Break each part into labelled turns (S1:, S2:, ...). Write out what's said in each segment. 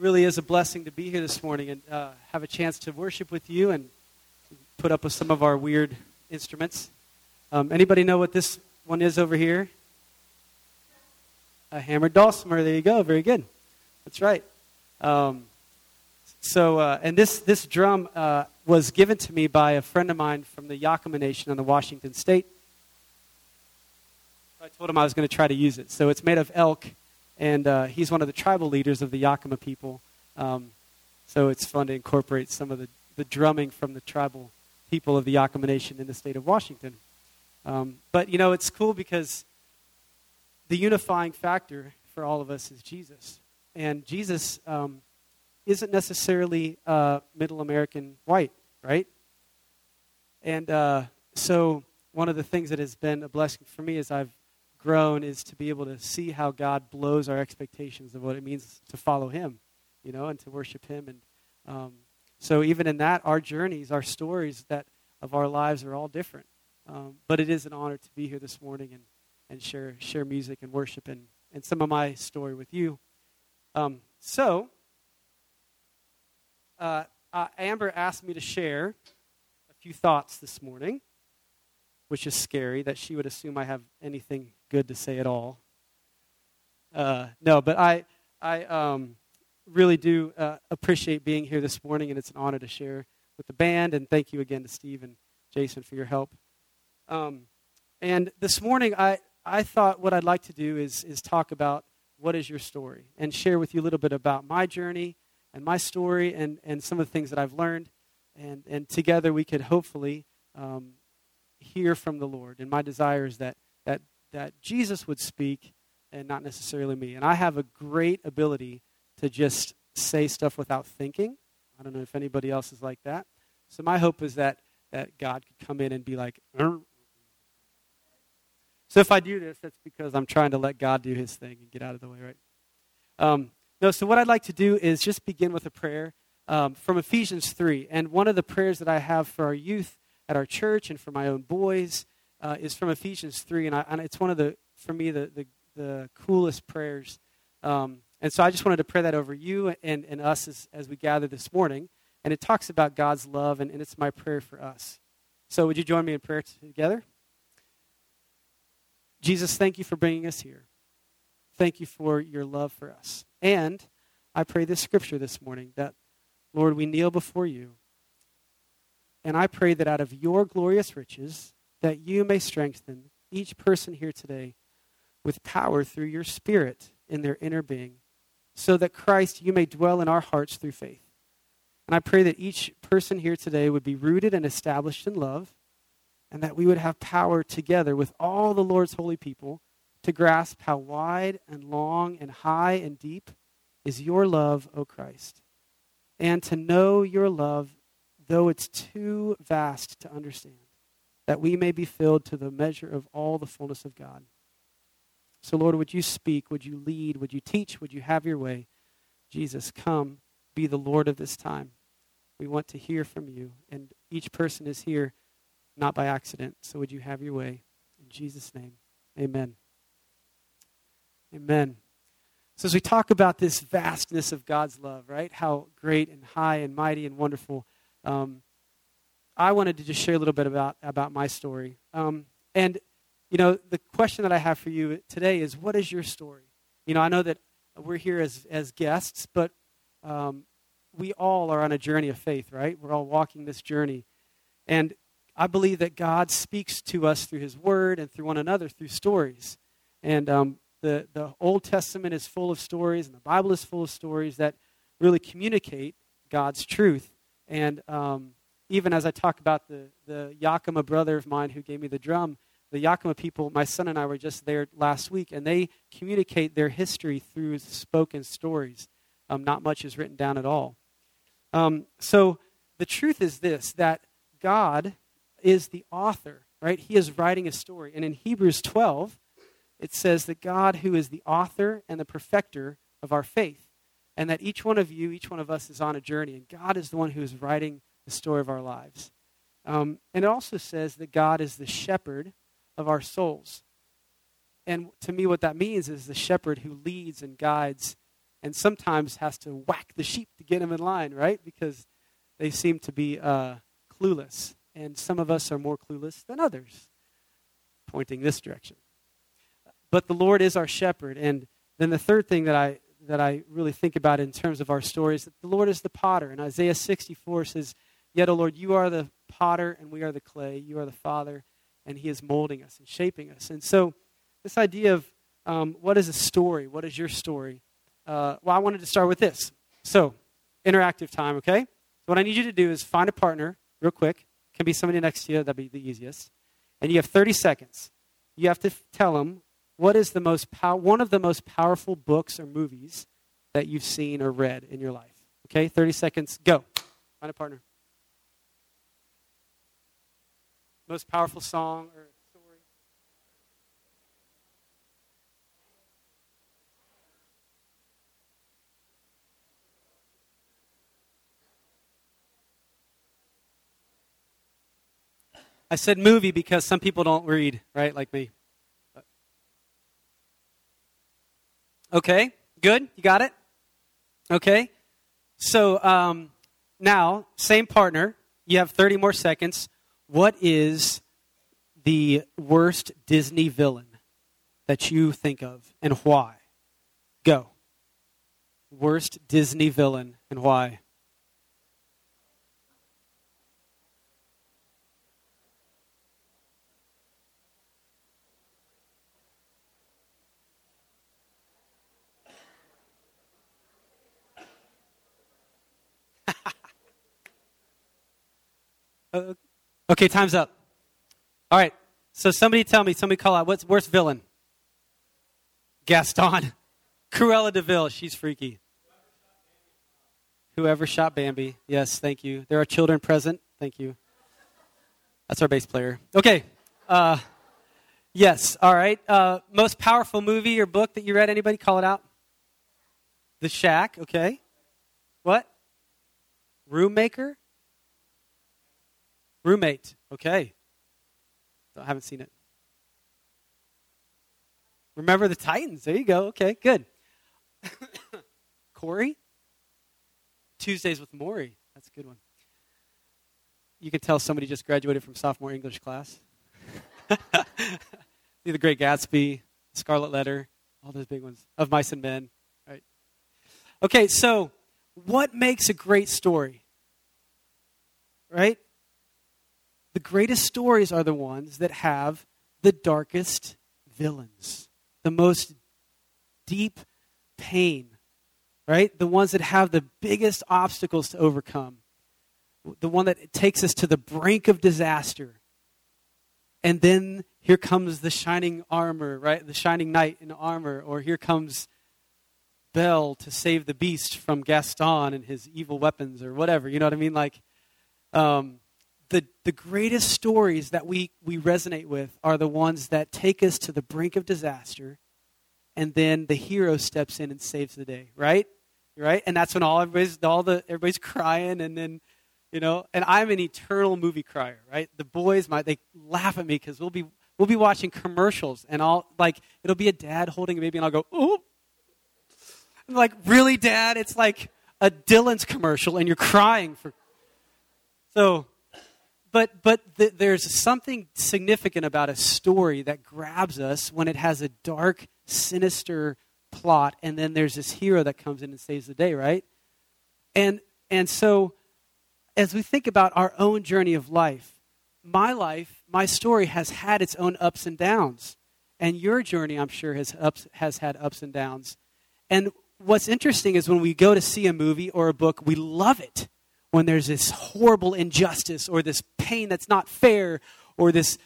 S1: really is a blessing to be here this morning and uh, have a chance to worship with you and put up with some of our weird instruments. Um, anybody know what this one is over here? A hammered dulcimer. There you go. Very good. That's right. Um, so, uh, and this this drum uh, was given to me by a friend of mine from the Yakama Nation on the Washington State. I told him I was going to try to use it. So it's made of elk and uh, he's one of the tribal leaders of the Yakama people. Um, so it's fun to incorporate some of the, the drumming from the tribal people of the Yakama Nation in the state of Washington. Um, but, you know, it's cool because the unifying factor for all of us is Jesus. And Jesus um, isn't necessarily uh, middle American white, right? And uh, so one of the things that has been a blessing for me is I've grown is to be able to see how God blows our expectations of what it means to follow Him, you know, and to worship Him. And um, so, even in that, our journeys, our stories that of our lives are all different. Um, but it is an honor to be here this morning and, and share share music and worship and, and some of my story with you. Um, so, uh, uh, Amber asked me to share a few thoughts this morning, which is scary that she would assume I have anything good to say at all. Uh, no, but I, I um, really do uh, appreciate being here this morning, and it's an honor to share with the band. And thank you again to Steve and Jason for your help. Um, and this morning, I, I thought what I'd like to do is, is talk about what is your story and share with you a little bit about my journey and my story and, and some of the things that I've learned. And, and together we could hopefully um, hear from the Lord. And my desire is that, that that Jesus would speak and not necessarily me. And I have a great ability to just say stuff without thinking. I don't know if anybody else is like that. So my hope is that that God could come in and be like, so if I do this, that's because I'm trying to let God do His thing and get out of the way, right? Um, no. So what I'd like to do is just begin with a prayer um, from Ephesians three, and one of the prayers that I have for our youth at our church and for my own boys uh, is from Ephesians 3, and, I, and, it's one of the, for me, the, the, the coolest prayers. Um, and so I just wanted to pray that over you and, and us as, as we gather this morning. And it talks about God's love, and, and it's my prayer for us. So would you join me in prayer together? Jesus, thank you for bringing us here. Thank you for your love for us. And I pray this scripture this morning that, Lord, we kneel before you. And I pray that out of your glorious riches, that you may strengthen each person here today with power through your Spirit in their inner being, so that Christ, you may dwell in our hearts through faith. And I pray that each person here today would be rooted and established in love, and that we would have power together with all the Lord's holy people to grasp how wide and long and high and deep is your love, O Christ, and to know your love, though it's too vast to understand that we may be filled to the measure of all the fullness of God. So, Lord, would you speak? Would you lead? Would you teach? Would you have your way? Jesus, come, be the Lord of this time. We want to hear from you, and each person is here not by accident. So, would you have your way? In Jesus' name, amen. Amen. So, as we talk about this vastness of God's love, right? How great and high and mighty and wonderful. Um, I wanted to just share a little bit about, about my story. Um, and, you know, the question that I have for you today is what is your story? You know, I know that we're here as, as guests, but um, we all are on a journey of faith, right? We're all walking this journey. And I believe that God speaks to us through His Word and through one another through stories. And um, the, the Old Testament is full of stories, and the Bible is full of stories that really communicate God's truth. And um, even as I talk about the, the Yakama brother of mine who gave me the drum, the Yakama people, my son and I were just there last week, and they communicate their history through spoken stories. Um, not much is written down at all. Um, so the truth is this that God is the author, right? He is writing a story. And in Hebrews 12, it says that God, who is the author and the perfecter of our faith, and that each one of you, each one of us is on a journey, and God is the one who is writing the story of our lives. Um, and it also says that God is the shepherd of our souls. And to me, what that means is the shepherd who leads and guides and sometimes has to whack the sheep to get them in line, right? Because they seem to be uh, clueless. And some of us are more clueless than others, pointing this direction. But the Lord is our shepherd. And then the third thing that I, that I really think about in terms of our story is that the Lord is the potter. And Isaiah 64 says, Yet, O Lord, you are the potter and we are the clay. You are the Father, and He is molding us and shaping us. And so, this idea of um, what is a story? What is your story? Uh, well, I wanted to start with this. So, interactive time, okay? So, what I need you to do is find a partner real quick. Can be somebody next to you, that'd be the easiest. And you have 30 seconds. You have to f- tell them what is the most pow- one of the most powerful books or movies that you've seen or read in your life. Okay, 30 seconds, go. Find a partner. Most powerful song or story? I said movie because some people don't read, right, like me. Okay, good. You got it? Okay. So um, now, same partner. You have 30 more seconds. What is the worst Disney villain that you think of and why? Go. Worst Disney villain and why? Uh, okay, time's up. All right. So somebody tell me, somebody call out, what's worst villain? Gaston. Cruella de Vil. She's freaky. Whoever shot Bambi. Yes, thank you. There are children present. Thank you. That's our bass player. Okay. Uh, yes. All right. Uh, most powerful movie or book that you read? Anybody call it out? The Shack. Okay. What? Roommaker? Roommate. Okay. I haven't seen it. Remember the Titans. There you go. Okay, good. Corey? Tuesdays with Morrie. That's a good one. You can tell somebody just graduated from sophomore English class. the Great Gatsby, Scarlet Letter, all those big ones. Of Mice and Men. Right. Okay, so what makes a great story? Right? The greatest stories are the ones that have the darkest villains, the most deep pain, right? The ones that have the biggest obstacles to overcome, the one that takes us to the brink of disaster. And then here comes the shining armor, right? The shining knight in armor, or here comes Belle to save the beast from Gaston and his evil weapons, or whatever. You know what I mean? Like, um, the, the greatest stories that we, we resonate with are the ones that take us to the brink of disaster, and then the hero steps in and saves the day, right? Right? And that's when all everybody's all the everybody's crying, and then you know, and I'm an eternal movie crier, right? The boys might they laugh at me because we'll be we'll be watching commercials, and I'll like it'll be a dad holding a baby, and I'll go, oh, I'm like really, dad? It's like a Dillons commercial, and you're crying for. So but but th- there's something significant about a story that grabs us when it has a dark, sinister plot, and then there's this hero that comes in and saves the day, right? And and so, as we think about our own journey of life, my life, my story has had its own ups and downs, and your journey, I'm sure, has ups has had ups and downs. And what's interesting is when we go to see a movie or a book, we love it when there's this horrible injustice or this pain that's not fair or this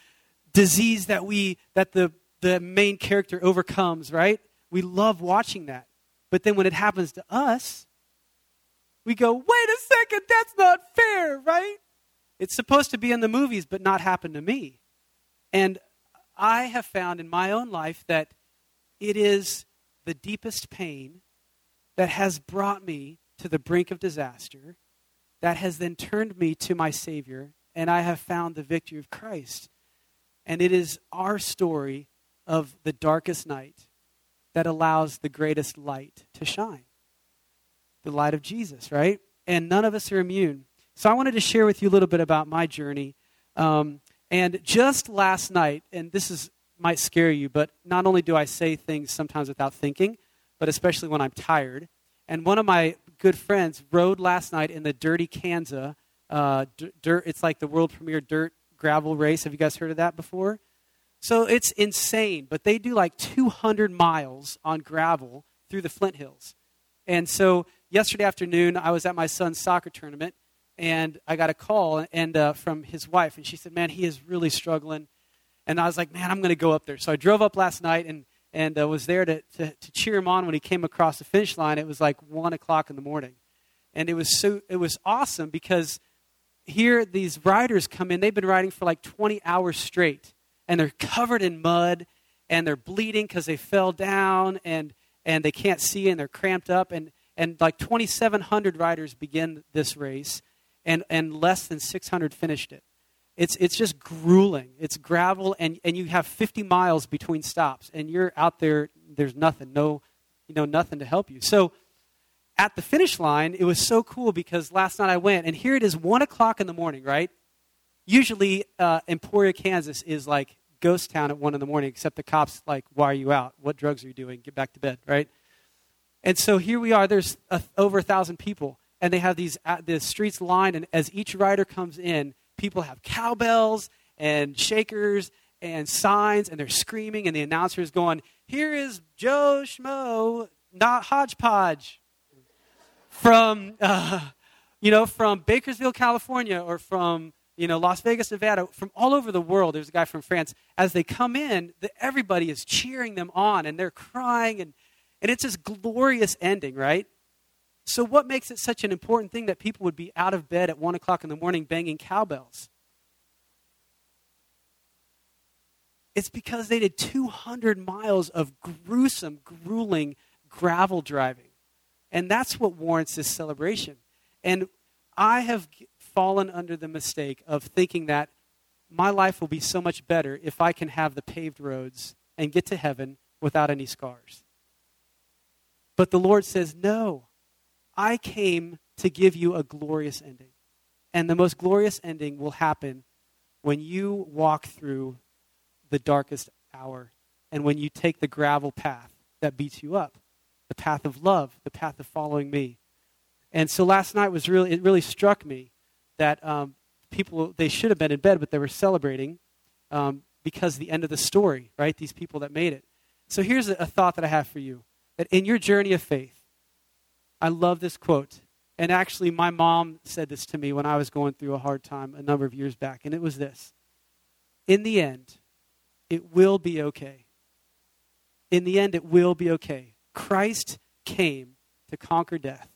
S1: disease that we that the the main character overcomes, right? We love watching that. But then when it happens to us, we go, "Wait a second, that's not fair, right?" It's supposed to be in the movies but not happen to me. And I have found in my own life that it is the deepest pain that has brought me to the brink of disaster that has then turned me to my Savior, and I have found the victory of Christ. And it is our story of the darkest night that allows the greatest light to shine. the light of Jesus, right? And none of us are immune. So I wanted to share with you a little bit about my journey. Um, and just last night, and this is might scare you, but not only do I say things sometimes without thinking, but especially when I'm tired. And one of my good friends rode last night in the Dirty Kanza. uh, dirt. It's like the world premiere dirt gravel race. Have you guys heard of that before? So it's insane, but they do like 200 miles on gravel through the Flint Hills. And so yesterday afternoon, I was at my son's soccer tournament, and I got a call and uh, from his wife, and she said, "Man, he is really struggling." And I was like, "Man, I'm going to go up there." So I drove up last night and and uh, was there to, to, to cheer him on when he came across the finish line. It was like one o'clock in the morning, and it was so it was awesome because here these riders come in. They've been riding for like 20 hours straight, and they're covered in mud, and they're bleeding because they fell down, and and they can't see, and they're cramped up, and and like 2,700 riders begin this race, and and less than 600 finished it. It's it's just grueling. It's gravel, and and you have 50 miles between stops, and you're out there. There's nothing, no, you know, nothing to help you. So at the finish line, it was so cool because last night I went, and here it is, one o'clock in the morning, right? Usually, uh, Emporia, Kansas is like ghost town at one in the morning, except the cops like, "Why are you out? What drugs are you doing? Get back to bed!" Right? And so here we are. There's a, over a thousand people, and they have these uh, the streets lined. And as each rider comes in, people have cowbells and shakers and signs, and they're screaming, and the announcer is going, "Here is Joe Schmo, not hodgepodge." from, uh, you know, from Bakersfield, California, or from, you know, Las Vegas, Nevada, from all over the world. There's a guy from France. As they come in, the, everybody is cheering them on, and they're crying, and, and it's this glorious ending, right? So, what makes it such an important thing that people would be out of bed at 1 o'clock in the morning banging cowbells? It's because they did 200 miles of gruesome, grueling gravel driving. And that's what warrants this celebration. And I have fallen under the mistake of thinking that my life will be so much better if I can have the paved roads and get to heaven without any scars. But the Lord says, No, I came to give you a glorious ending. And the most glorious ending will happen when you walk through the darkest hour and when you take the gravel path that beats you up the path of love, the path of following me. And so last night was really, it really struck me that um, people, they should have been in bed, but they were celebrating um, because the end of the story, right? These people that made it. So here's a, a thought that I have for you that in your journey of faith, I love this quote. And actually, my mom said this to me when I was going through a hard time a number of years back. And it was this In the end, it will be okay. In the end, it will be okay. Christ came to conquer death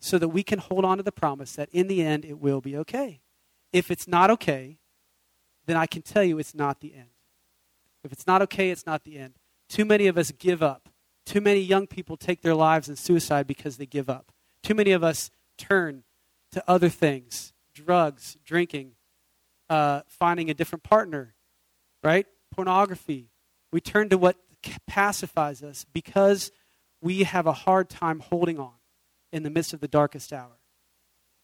S1: so that we can hold on to the promise that in the end it will be okay. If it's not okay, then I can tell you it's not the end. If it's not okay, it's not the end. Too many of us give up. Too many young people take their lives in suicide because they give up. Too many of us turn to other things drugs, drinking, uh, finding a different partner, right? Pornography. We turn to what pacifies us because we have a hard time holding on in the midst of the darkest hour.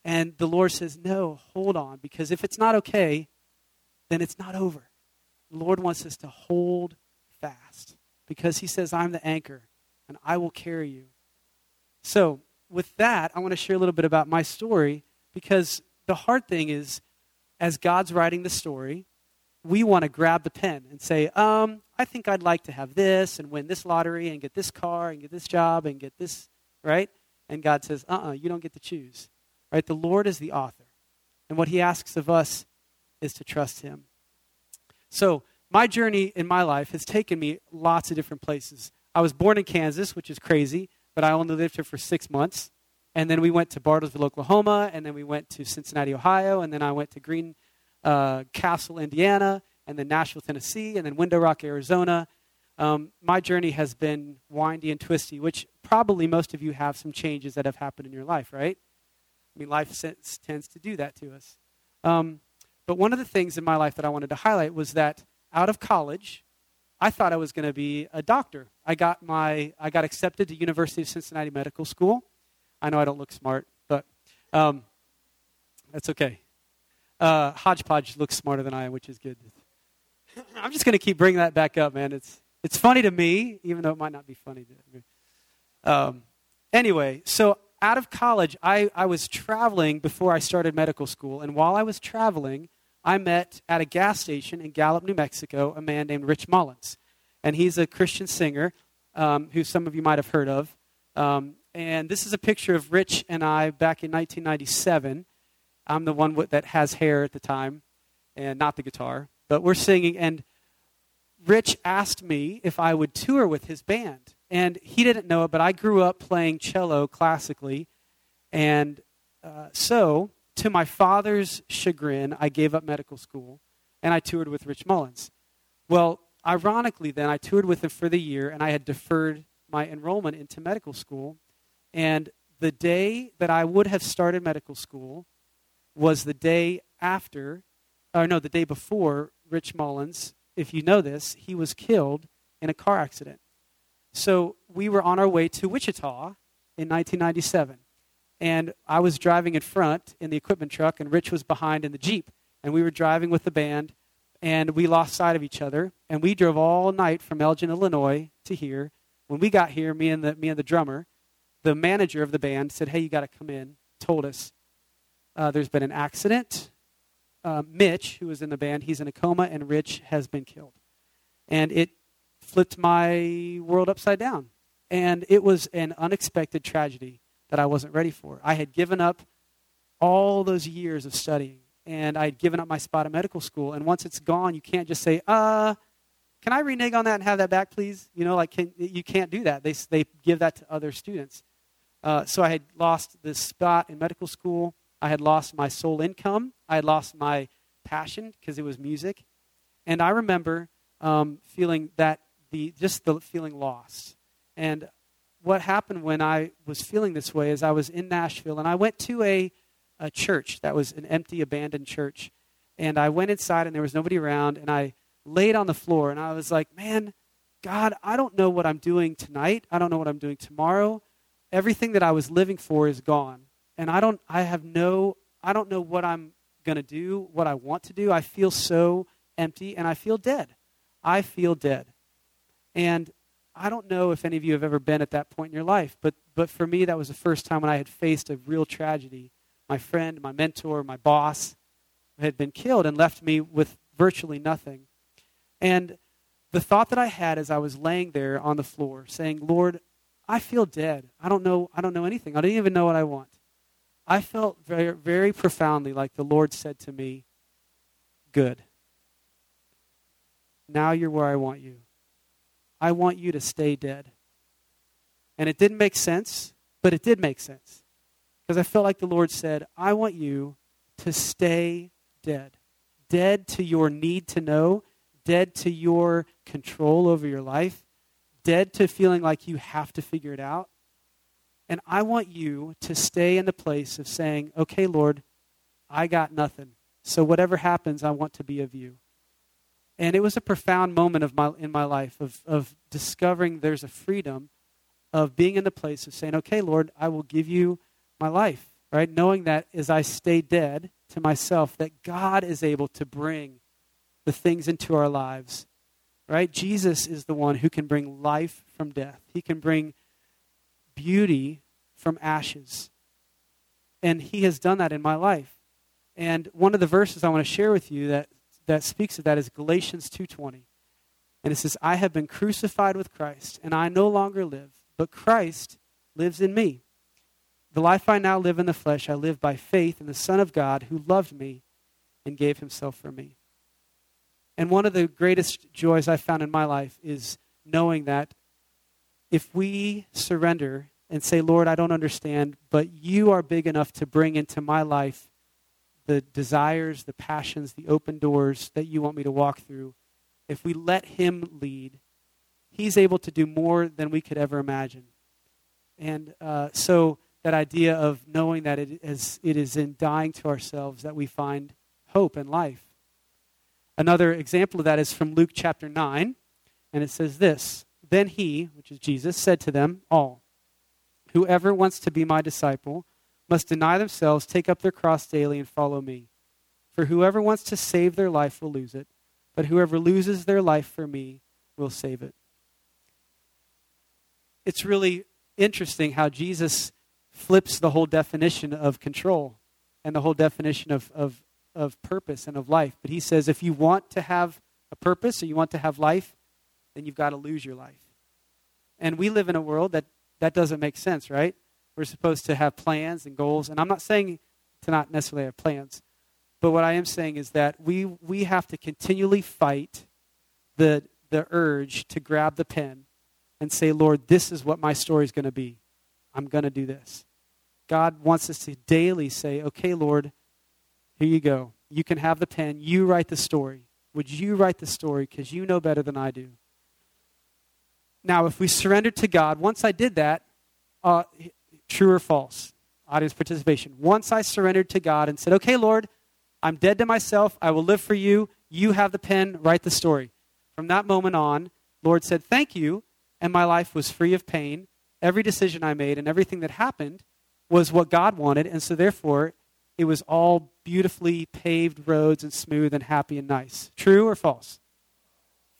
S1: And the Lord says, No, hold on, because if it's not okay, then it's not over. The Lord wants us to hold fast because He says, I'm the anchor and I will carry you. So, with that, I want to share a little bit about my story because the hard thing is, as God's writing the story, we want to grab the pen and say, um, I think I'd like to have this and win this lottery and get this car and get this job and get this, right? And God says, uh uh-uh, uh you don't get to choose. Right? The Lord is the author. And what he asks of us is to trust him. So, my journey in my life has taken me lots of different places. I was born in Kansas, which is crazy, but I only lived here for six months. And then we went to Bartlesville, Oklahoma, and then we went to Cincinnati, Ohio, and then I went to Green uh, Castle, Indiana, and then Nashville, Tennessee, and then Window Rock, Arizona. Um, my journey has been windy and twisty, which probably most of you have some changes that have happened in your life, right? I mean, life tends to do that to us. Um, but one of the things in my life that I wanted to highlight was that out of college, I thought I was going to be a doctor. I got my I got accepted to University of Cincinnati Medical School. I know I don't look smart, but um, that's okay. Uh, Hodgepodge looks smarter than I am, which is good. I'm just going to keep bringing that back up, man. It's, it's funny to me, even though it might not be funny to me. Um, anyway, so out of college, I, I was traveling before I started medical school. And while I was traveling, I met at a gas station in Gallup, New Mexico, a man named Rich Mullins. And he's a Christian singer um, who some of you might have heard of. Um, and this is a picture of Rich and I back in 1997. I'm the one that has hair at the time and not the guitar. But we're singing, and Rich asked me if I would tour with his band. And he didn't know it, but I grew up playing cello classically. And uh, so, to my father's chagrin, I gave up medical school and I toured with Rich Mullins. Well, ironically, then, I toured with him for the year and I had deferred my enrollment into medical school. And the day that I would have started medical school was the day after, or no, the day before Rich Mullins, if you know this, he was killed in a car accident. So we were on our way to Wichita in 1997. And I was driving in front in the equipment truck, and Rich was behind in the Jeep. And we were driving with the band, and we lost sight of each other. And we drove all night from Elgin, Illinois to here. When we got here, me and the, me and the drummer, the manager of the band said, Hey, you got to come in, told us uh, there's been an accident. Uh, Mitch, who was in the band, he's in a coma, and Rich has been killed. And it flipped my world upside down. And it was an unexpected tragedy that I wasn't ready for. I had given up all those years of studying, and I had given up my spot at medical school. And once it's gone, you can't just say, uh, can I renege on that and have that back, please? You know, like, can, you can't do that. They, they give that to other students. Uh, so I had lost this spot in medical school. I had lost my sole income. I had lost my passion because it was music. And I remember um, feeling that the just the feeling lost. And what happened when I was feeling this way is I was in Nashville and I went to a, a church that was an empty, abandoned church. And I went inside and there was nobody around and I laid on the floor and I was like, man, God, I don't know what I'm doing tonight. I don't know what I'm doing tomorrow. Everything that I was living for is gone and I don't I have no I don't know what I'm going to do, what I want to do. I feel so empty and I feel dead. I feel dead. And I don't know if any of you have ever been at that point in your life, but but for me that was the first time when I had faced a real tragedy. My friend, my mentor, my boss had been killed and left me with virtually nothing. And the thought that I had as I was laying there on the floor saying, "Lord, I feel dead. I don't know I don't know anything. I don't even know what I want." I felt very, very profoundly like the Lord said to me, Good. Now you're where I want you. I want you to stay dead. And it didn't make sense, but it did make sense. Because I felt like the Lord said, I want you to stay dead. Dead to your need to know, dead to your control over your life, dead to feeling like you have to figure it out, and I want you to stay in the place of saying, okay, Lord, I got nothing. So whatever happens, I want to be of you. And it was a profound moment of my, in my life of, of discovering there's a freedom of being in the place of saying, okay, Lord, I will give you my life, right? Knowing that as I stay dead to myself, that God is able to bring the things into our lives, right? Jesus is the one who can bring life from death. He can bring beauty from ashes. And He has done that in my life. And one of the verses I want to share with you that, that speaks of that is Galatians 2.20. And it says, I have been crucified with Christ, and I no longer live, but Christ lives in me. The life I now live in the flesh, I live by faith in the Son of God who loved me and gave himself for me. And one of the greatest joys I found in my life is knowing that if we surrender and say, Lord, I don't understand, but you are big enough to bring into my life the desires, the passions, the open doors that you want me to walk through, if we let Him lead, He's able to do more than we could ever imagine. And uh, so, that idea of knowing that it is, it is in dying to ourselves that we find hope and life. Another example of that is from Luke chapter 9, and it says this then he, which is Jesus, said to them all, Whoever wants to be my disciple must deny themselves, take up their cross daily, and follow me. For whoever wants to save their life will lose it, but whoever loses their life for me will save it. It's really interesting how Jesus flips the whole definition of control and the whole definition of, of, of purpose and of life. But he says if you want to have a purpose or you want to have life, then you've got to lose your life. And we live in a world that that doesn't make sense, right? We're supposed to have plans and goals. And I'm not saying to not necessarily have plans, but what I am saying is that we, we have to continually fight the, the urge to grab the pen and say, Lord, this is what my story is going to be. I'm going to do this. God wants us to daily say, okay, Lord, here you go. You can have the pen. You write the story. Would you write the story? Because you know better than I do. Now, if we surrendered to God, once I did that, uh, true or false? Audience participation. Once I surrendered to God and said, okay, Lord, I'm dead to myself. I will live for you. You have the pen. Write the story. From that moment on, Lord said, thank you. And my life was free of pain. Every decision I made and everything that happened was what God wanted. And so, therefore, it was all beautifully paved roads and smooth and happy and nice. True or false?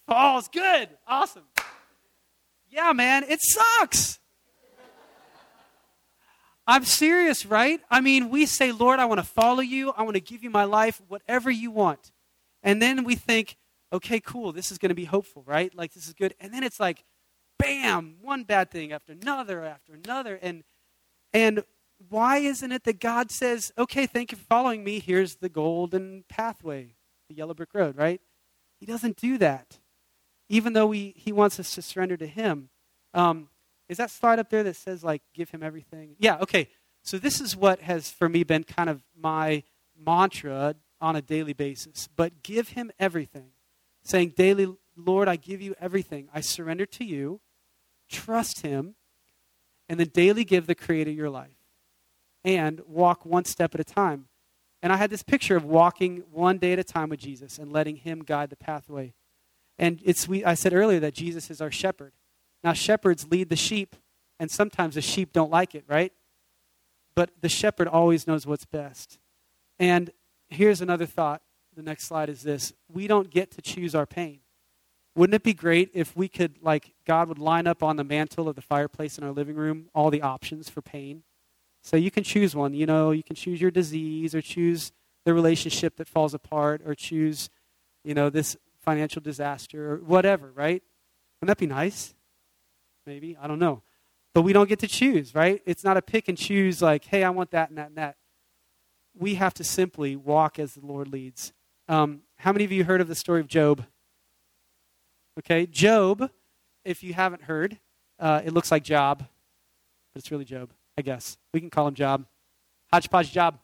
S1: False. Good. Awesome. Yeah, man, it sucks. I'm serious, right? I mean, we say, Lord, I want to follow you. I want to give you my life, whatever you want. And then we think, okay, cool, this is going to be hopeful, right? Like, this is good. And then it's like, bam, one bad thing after another after another. And, and why isn't it that God says, okay, thank you for following me. Here's the golden pathway, the yellow brick road, right? He doesn't do that even though we, he wants us to surrender to him. Um, is that slide up there that says, like, give him everything? Yeah, okay. So this is what has, for me, been kind of my mantra on a daily basis. But give him everything. Saying daily, Lord, I give you everything. I surrender to you. Trust him. And then daily give the creator your life. And walk one step at a time. And I had this picture of walking one day at a time with Jesus and letting him guide the pathway and it's we, I said earlier that Jesus is our shepherd. Now shepherds lead the sheep, and sometimes the sheep don't like it, right? But the shepherd always knows what's best. And here's another thought. The next slide is this. We don't get to choose our pain. Wouldn't it be great if we could, like, God would line up on the mantle of the fireplace in our living room all the options for pain? So you can choose one. You know, you can choose your disease or choose the relationship that falls apart or choose, you know, this financial disaster or whatever, right? Wouldn't that be nice? Maybe. I don't know. But we don't get to choose, right? It's not a pick and choose like, hey, I want that and that and that. We have to simply walk as the Lord leads. Um, how many of you heard of the story of Job? Okay, Job, if you haven't heard, uh, it looks like Job, but it's really Job, I guess. We can call him Job. Hodgepodge Job.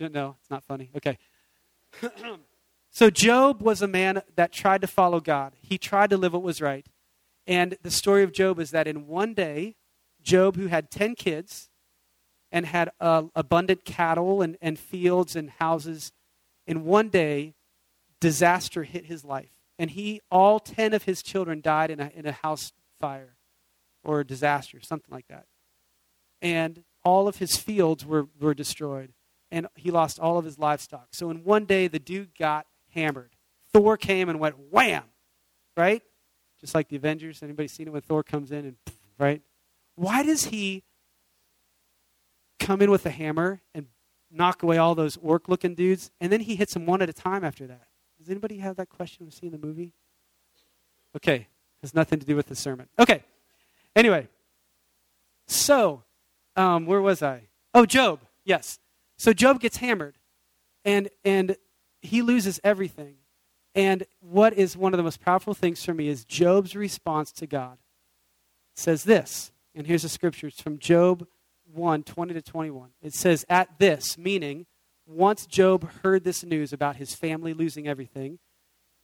S1: No, it's not funny. Okay. So Job was a man that tried to follow God. He tried to live what was right. And the story of Job is that in one day, Job, who had 10 kids and had uh, abundant cattle and, and fields and houses, in one day, disaster hit his life. And he, all 10 of his children died in a, in a house fire or a disaster, something like that. And all of his fields were, were destroyed. And he lost all of his livestock. So in one day, the dude got hammered. Thor came and went wham, right? Just like the Avengers. Anybody seen it when Thor comes in and right? Why does he come in with a hammer and knock away all those orc looking dudes and then he hits them one at a time after that? Does anybody have that question when seeing the movie? Okay, has nothing to do with the sermon. Okay, anyway, so um, where was I? Oh, Job. Yes. So Job gets hammered, and and he loses everything. And what is one of the most powerful things for me is Job's response to God. It says this, and here's the scriptures from Job 1 20 to 21. It says, At this, meaning, once Job heard this news about his family losing everything,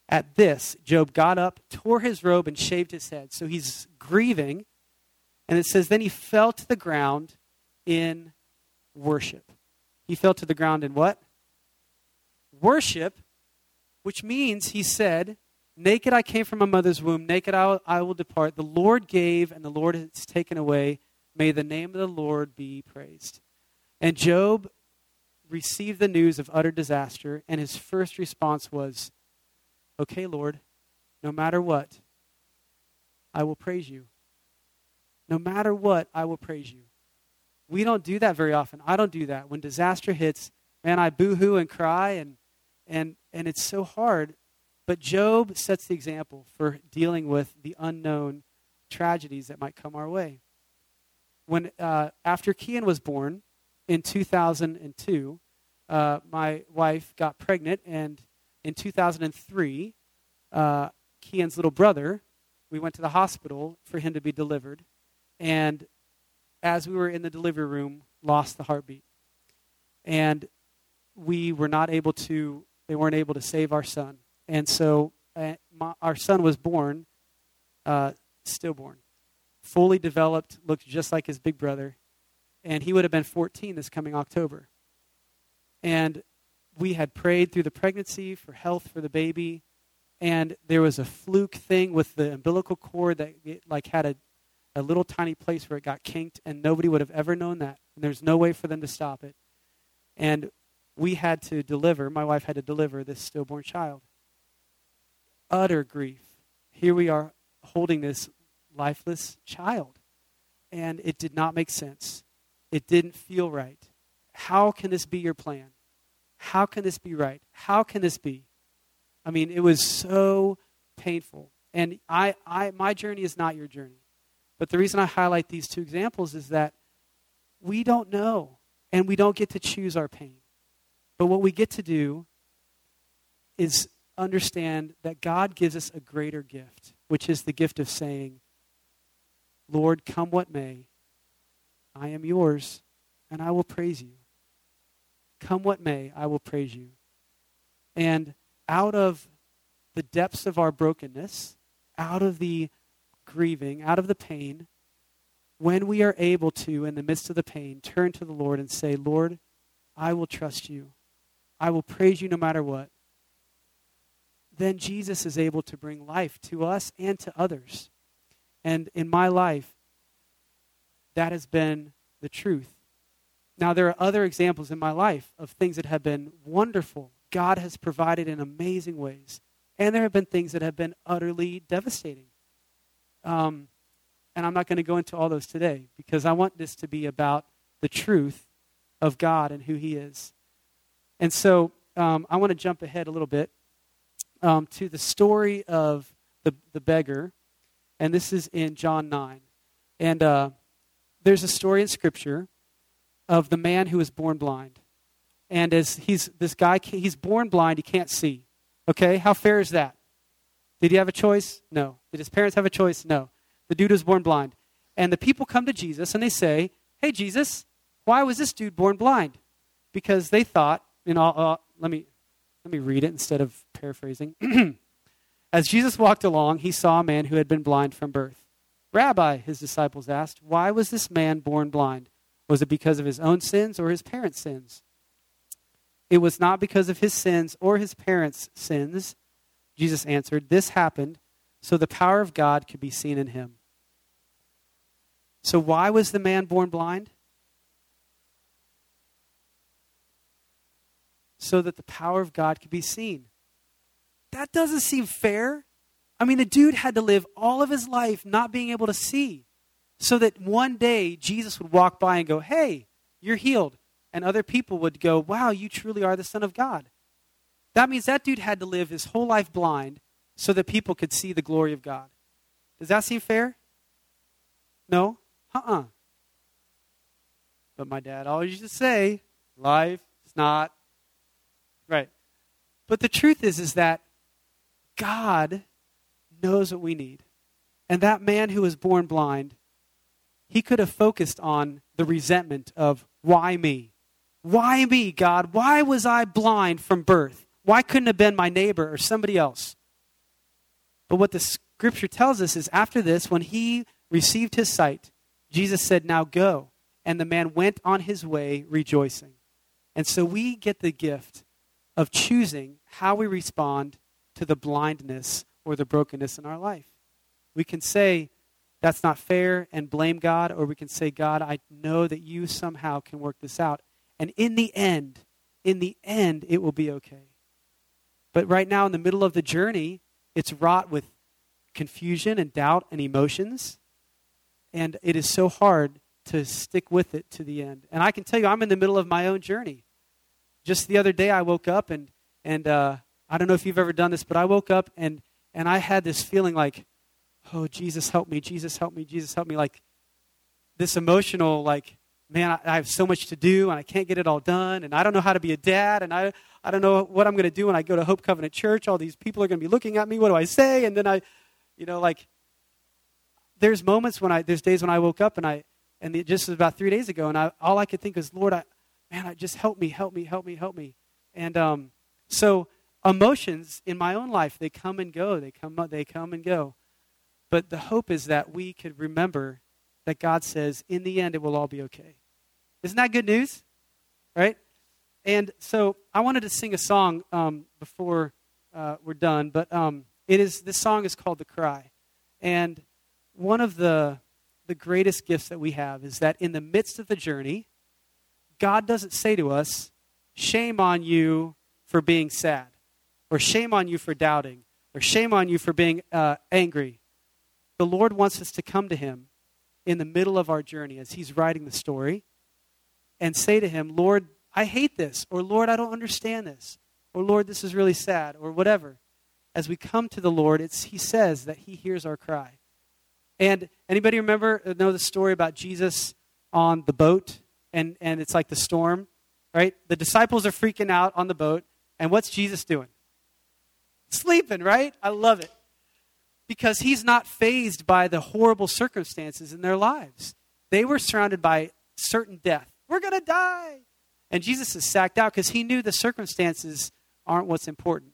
S1: at this, Job got up, tore his robe, and shaved his head. So he's grieving. And it says, Then he fell to the ground in worship. He fell to the ground in what? worship, which means, he said, Naked I came from my mother's womb, naked I will, I will depart. The Lord gave, and the Lord has taken away. May the name of the Lord be praised. And Job received the news of utter disaster, and his first response was, Okay, Lord, no matter what, I will praise you. No matter what, I will praise you. We don't do that very often. I don't do that. When disaster hits, man, I boohoo and cry, and, and, and it's so hard. But Job sets the example for dealing with the unknown tragedies that might come our way. When uh, after Kian was born in 2002, uh, my wife got pregnant, and in 2003, uh, Kian's little brother, we went to the hospital for him to be delivered, and as we were in the delivery room, lost the heartbeat. And we were not able to, they weren't able to save our son. And so uh, my, our son was born, uh, stillborn, fully developed, looked just like his big brother. And he would have been 14 this coming October. And we had prayed through the pregnancy for health for the baby. And there was a fluke thing with the umbilical cord that it, like had a a little tiny place where it got kinked, and nobody would have ever known that. And there's no way for them to stop it. And we had to deliver, my wife had to deliver this stillborn child. Utter grief. Here we are holding this lifeless child. And it did not make sense. It didn't feel right. How can this be your plan? How can this be right? How can this be? I mean, it was so painful. And I, I my journey is not your journey. But the reason I highlight these two examples is that we don't know and we don't get to choose our pain. But what we get to do is understand that God gives us a greater gift, which is the gift of saying, Lord, come what may, I am yours, and I will praise you. Come what may, I will praise you. And out of the depths of our brokenness, out of the grieving, out of the pain, when we are able to, in the midst of the pain, turn to the Lord and say, Lord, I will trust you. I will praise you no matter what. Then Jesus is able to bring life to us and to others. And in my life, that has been the truth. Now, there are other examples in my life of things that have been wonderful. God has provided in amazing ways. And there have been things that have been utterly devastating. Um, and I'm not going to go into all those today because I want this to be about the truth of God and who He is. And so um, I want to jump ahead a little bit um, to the story of the, the beggar. And this is in John 9. And uh, there's a story in Scripture of the man who was born blind. And as he's this guy, he's born blind, he can't see. Okay, how fair is that? Did he have a choice? No. Did his parents have a choice? No. The dude was born blind. And the people come to Jesus and they say, Hey, Jesus, why was this dude born blind? Because they thought, you know, uh, let, me, let me read it instead of paraphrasing. As Jesus walked along, he saw a man who had been blind from birth. Rabbi, his disciples asked, why was this man born blind? Was it because of his own sins or his parents' sins? It was not because of his sins or his parents' sins Jesus answered, This happened so the power of God could be seen in him. So, why was the man born blind? So that the power of God could be seen. That doesn't seem fair. I mean, the dude had to live all of his life not being able to see, so that one day Jesus would walk by and go, Hey, you're healed. And other people would go, Wow, you truly are the Son of God. That means that dude had to live his whole life blind so that people could see the glory of God. Does that seem fair? No? Uh uh-uh. uh But my dad always used to say, life is not right. But the truth is, is that God knows what we need. And that man who was born blind, he could have focused on the resentment of, why me? Why me, God? Why was I blind from birth? Why couldn't it have been my neighbor or somebody else? But what the scripture tells us is after this, when he received his sight, Jesus said, Now go. And the man went on his way rejoicing. And so we get the gift of choosing how we respond to the blindness or the brokenness in our life. We can say, that's not fair and blame God, or we can say, God, I know that you somehow can work this out. And in the end, in the end, it will be okay. But right now, in the middle of the journey, it's wrought with confusion and doubt and emotions. And it is so hard to stick with it to the end. And I can tell you, I'm in the middle of my own journey. Just the other day, I woke up and, and uh, I don't know if you've ever done this, but I woke up and, and I had this feeling like, oh, Jesus, help me, Jesus, help me, Jesus, help me. Like this emotional, like, man, I, I have so much to do and I can't get it all done. And I don't know how to be a dad. And I, I don't know what I'm going to do when I go to Hope Covenant Church. All these people are going to be looking at me. What do I say? And then I, you know, like, there's moments when I, there's days when I woke up and I, and it just was about three days ago, and I, all I could think was, Lord, I, man, just help me, help me, help me, help me. And um, so emotions in my own life, they come and go. They come, they come and go. But the hope is that we could remember that God says, in the end, it will all be okay. Isn't that good news? Right? And so I wanted to sing a song um, before uh, we're done, but um, it is this song is called "The Cry," and one of the the greatest gifts that we have is that in the midst of the journey, God doesn't say to us, "Shame on you for being sad," or "Shame on you for doubting," or "Shame on you for being uh, angry." The Lord wants us to come to Him in the middle of our journey as He's writing the story and say to Him, Lord, I hate this, or Lord, I don't understand this, or Lord, this is really sad, or whatever. As we come to the Lord, it's, He says that He hears our cry. And anybody remember, uh, know the story about Jesus on the boat, and, and it's like the storm, right? The disciples are freaking out on the boat, and what's Jesus doing? Sleeping, right? I love it. Because he's not fazed by the horrible circumstances in their lives. They were surrounded by certain death. We're going to die. And Jesus is sacked out because he knew the circumstances aren't what's important.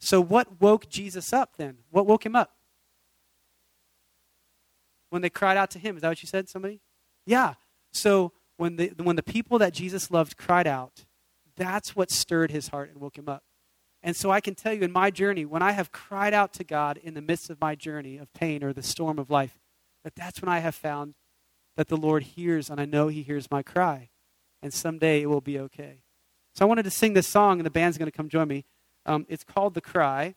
S1: So, what woke Jesus up then? What woke him up? When they cried out to him. Is that what you said, somebody? Yeah. So, when the, when the people that Jesus loved cried out, that's what stirred his heart and woke him up. And so I can tell you in my journey, when I have cried out to God in the midst of my journey of pain or the storm of life, that that's when I have found that the Lord hears, and I know He hears my cry and someday it will be okay. So I wanted to sing this song, and the band's going to come join me. Um, it's called The Cry,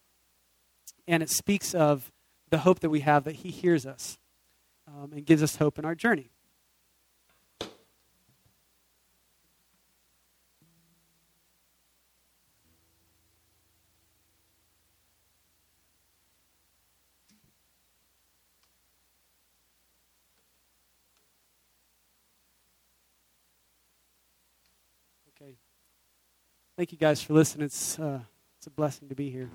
S1: and it speaks of the hope that we have that He hears us um, and gives us hope in our journey. Thank you guys for listening. It's, uh, it's a blessing to be here.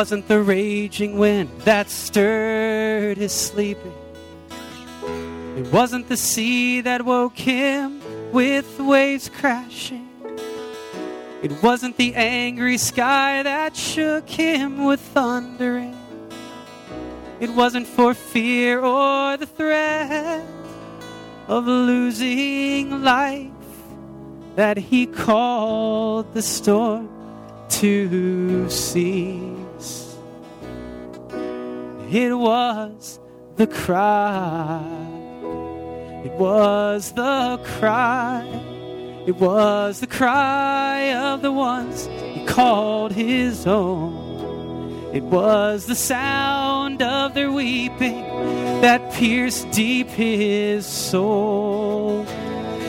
S1: Wasn't the raging wind that stirred his sleeping. It wasn't the sea that woke him with waves crashing. It wasn't the angry sky that shook him with thundering. It wasn't for fear or the threat of losing life that he called the storm to cease. It was the cry. It was the cry. It was the cry of the ones he called his own. It was the sound of their weeping that pierced deep his soul.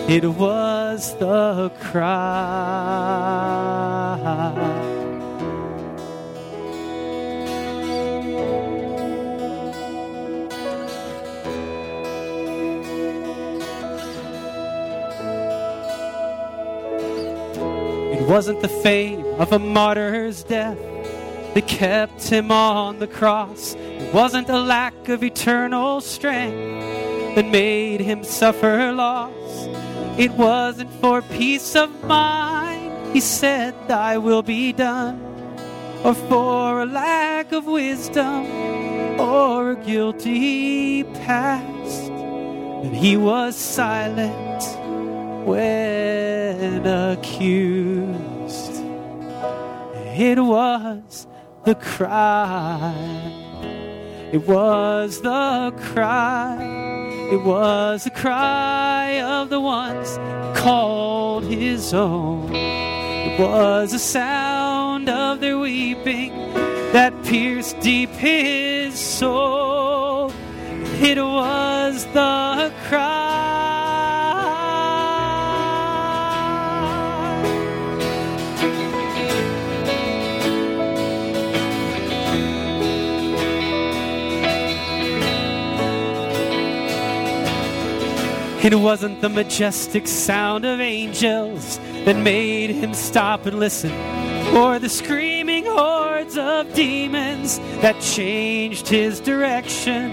S1: It was the cry. Wasn't the fame of a martyr's death. that kept him on the cross. It wasn't a lack of eternal strength that made him suffer loss. It wasn't for peace of mind, he said, Thy will be done, or for a lack of wisdom or a guilty past. And he was silent when accused. It was the cry. It was the cry. It was the cry of the ones called his own. It was the sound of their weeping that pierced deep his soul. It was the cry. It wasn't the majestic sound of angels that made him stop and listen, or the screaming hordes of demons that changed his direction,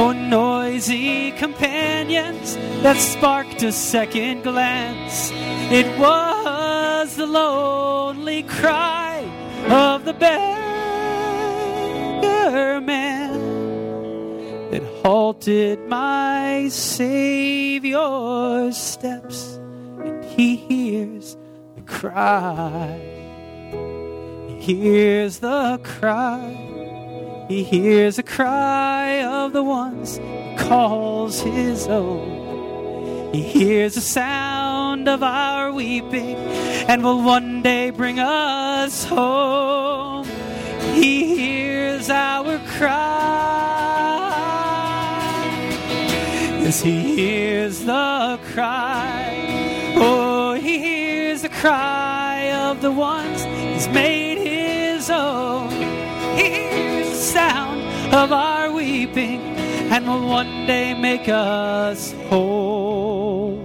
S1: or noisy companions that sparked a second glance. It was the lonely cry of the beggar man halted my Savior's steps, and he hears the cry. He hears the cry. He hears the cry of the ones he calls his own. He hears the sound of our weeping and will one day bring us home. He hears our cry. Yes, he hears the cry. Oh, he hears the cry of the ones he's made his own. He hears the sound of our weeping and will one day make us whole.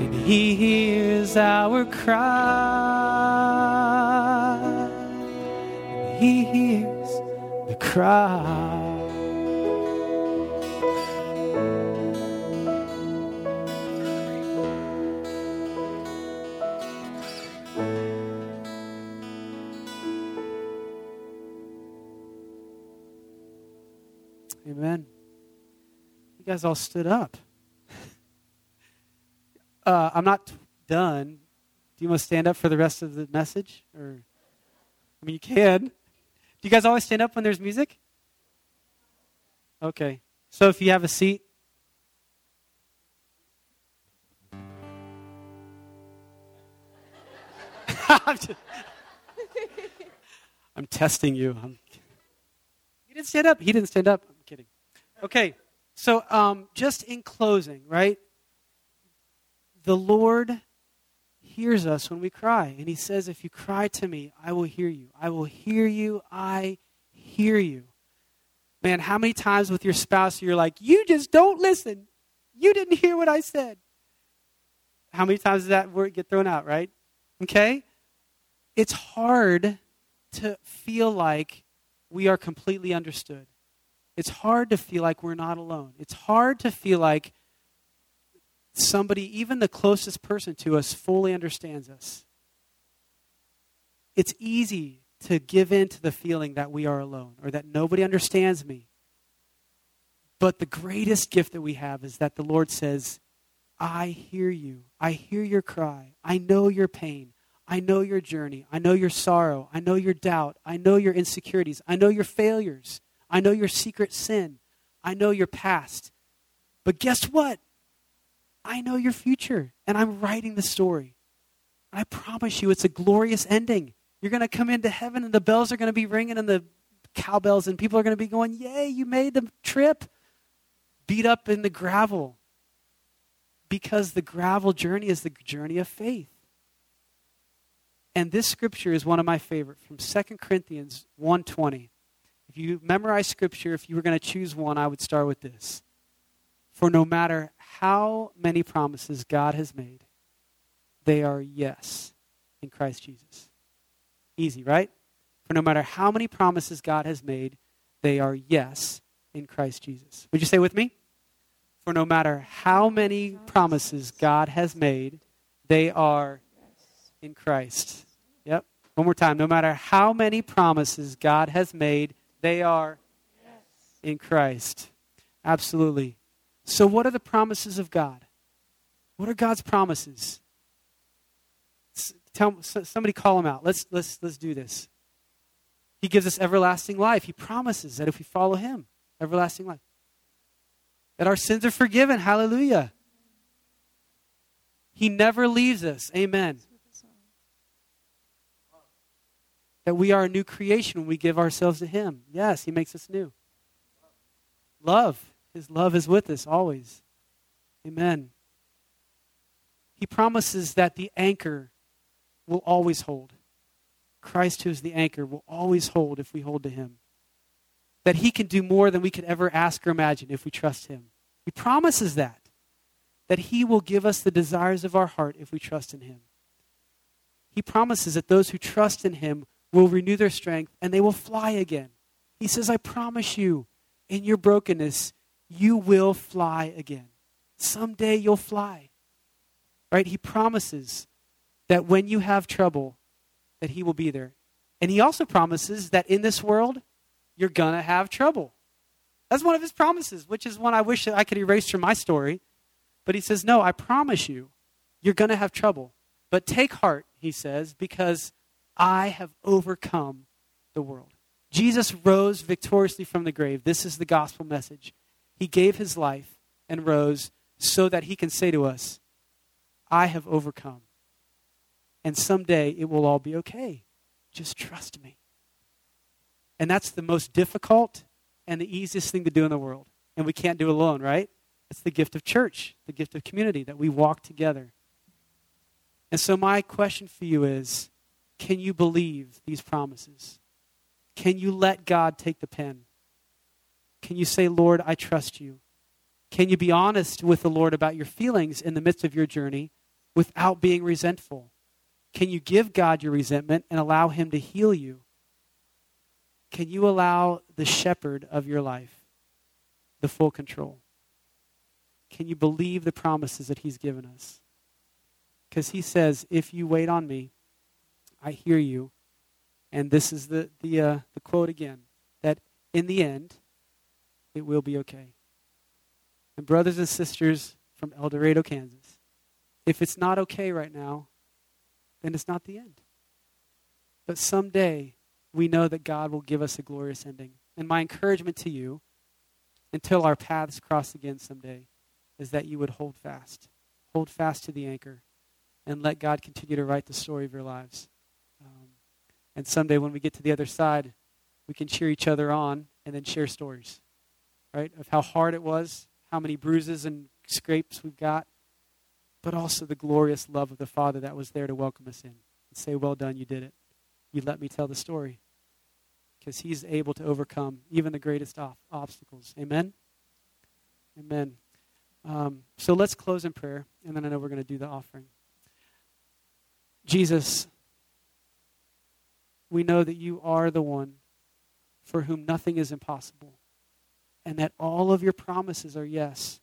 S1: And he hears our cry. And he hears the cry. Amen. You guys all stood up. Uh, I'm not done. Do you want to stand up for the rest of the message? Or, I mean, you can. Do you guys always stand up when there's music? Okay. So if you have a seat, I'm, just, I'm testing you. I'm, you didn't stand up. He didn't stand up. Okay. So um, just in closing, right? The Lord hears us when we cry. And He says, If you cry to me, I will hear you. I will hear you. I hear you. Man, how many times with your spouse you're like, You just don't listen. You didn't hear what I said. How many times does that word get thrown out, right? Okay? It's hard to feel like we are completely understood. It's hard to feel like we're not alone. It's hard to feel like somebody, even the closest person to us, fully understands us. It's easy to give in to the feeling that we are alone or that nobody understands me. But the greatest gift that we have is that the Lord says, I hear you. I hear your cry. I know your pain. I know your journey. I know your sorrow. I know your doubt. I know your insecurities. I know your failures. I know your secret sin. I know your past. But guess what? I know your future, and I'm writing the story. I promise you, it's a glorious ending. You're going to come into heaven, and the bells are going to be ringing, and the cowbells, and people are going to be going, Yay, you made the trip. Beat up in the gravel. Because the gravel journey is the journey of faith. And this scripture is one of my favorite from 2 Corinthians 1:20. If you memorize scripture, if you were going to choose one, I would start with this. For no matter how many promises God has made, they are yes in Christ Jesus. Easy, right? For no matter how many promises God has made, they are yes in Christ Jesus. Would you say with me? For no matter how many promises God has made, they are in Christ. Yep. One more time. No matter how many promises God has made, they are in Christ. Absolutely. So, what are the promises of God? What are God's promises? Tell somebody call them out. Let's let's let's do this. He gives us everlasting life. He promises that if we follow him, everlasting life. That our sins are forgiven. Hallelujah. He never leaves us. Amen. That we are a new creation when we give ourselves to him. Yes, he makes us new. Love. His love is with us always. Amen. He promises that the anchor will always hold. Christ, who is the anchor, will always hold if we hold to him. That he can do more than we could ever ask or imagine if we trust him. He promises that. That he will give us the desires of our heart if we trust in him. He promises that those who trust in him will renew their strength and they will fly again. He says, I promise you, in your brokenness, you will fly again. Someday you'll fly. Right? He promises that when you have trouble, that he will be there. And he also promises that in this world, you're going to have trouble. That's one of his promises, which is one I wish that I could erase from my story. But he says, No, I promise you, you're going to have trouble. But take heart, he says, because I have overcome the world. Jesus rose victoriously from the grave. This is the gospel message. He gave his life and rose so that he can say to us, I have overcome. And someday it will all be okay. Just trust me. And that's the most difficult and the easiest thing to do in the world. And we can't do it alone, right? It's the gift of church, the gift of community, that we walk together. And so, my question for you is can you believe these promises? Can you let God take the pen? Can you say, Lord, I trust you? Can you be honest with the Lord about your feelings in the midst of your journey without being resentful? Can you give God your resentment and allow Him to heal you? Can you allow the shepherd of your life the full control? Can you believe the promises that He's given us? Because He says, If you wait on me, I hear you. And this is the, the, uh, the quote again that in the end, it will be okay. And, brothers and sisters from El Dorado, Kansas, if it's not okay right now, then it's not the end. But someday, we know that God will give us a glorious ending. And my encouragement to you, until our paths cross again someday, is that you would hold fast. Hold fast to the anchor and let God continue to write the story of your lives. And someday, when we get to the other side, we can cheer each other on and then share stories, right? Of how hard it was, how many bruises and scrapes we've got, but also the glorious love of the Father that was there to welcome us in and say, Well done, you did it. You let me tell the story. Because He's able to overcome even the greatest off- obstacles. Amen? Amen. Um, so let's close in prayer, and then I know we're going to do the offering. Jesus, we know that you are the one for whom nothing is impossible, and that all of your promises are yes.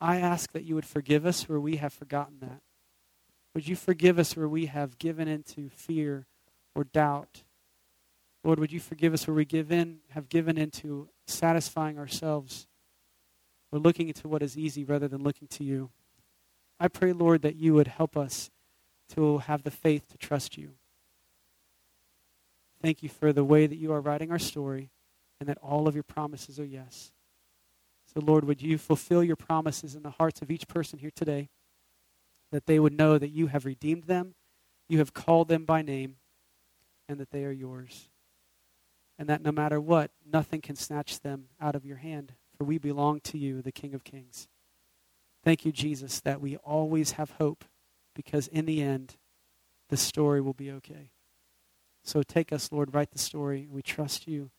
S1: I ask that you would forgive us where we have forgotten that. Would you forgive us where we have given into fear or doubt? Lord, would you forgive us where we give in, have given into satisfying ourselves or looking into what is easy rather than looking to you? I pray, Lord, that you would help us to have the faith to trust you. Thank you for the way that you are writing our story and that all of your promises are yes. So, Lord, would you fulfill your promises in the hearts of each person here today, that they would know that you have redeemed them, you have called them by name, and that they are yours. And that no matter what, nothing can snatch them out of your hand, for we belong to you, the King of Kings. Thank you, Jesus, that we always have hope, because in the end, the story will be okay. So take us, Lord, write the story. We trust you.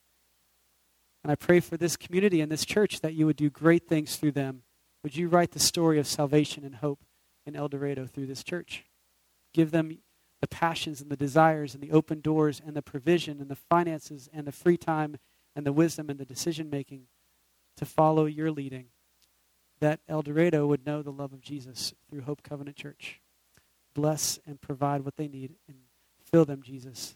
S1: And I pray for this community and this church that you would do great things through them. Would you write the story of salvation and hope in El Dorado through this church? Give them the passions and the desires and the open doors and the provision and the finances and the free time and the wisdom and the decision making to follow your leading, that El Dorado would know the love of Jesus through Hope Covenant Church. Bless and provide what they need and fill them, Jesus.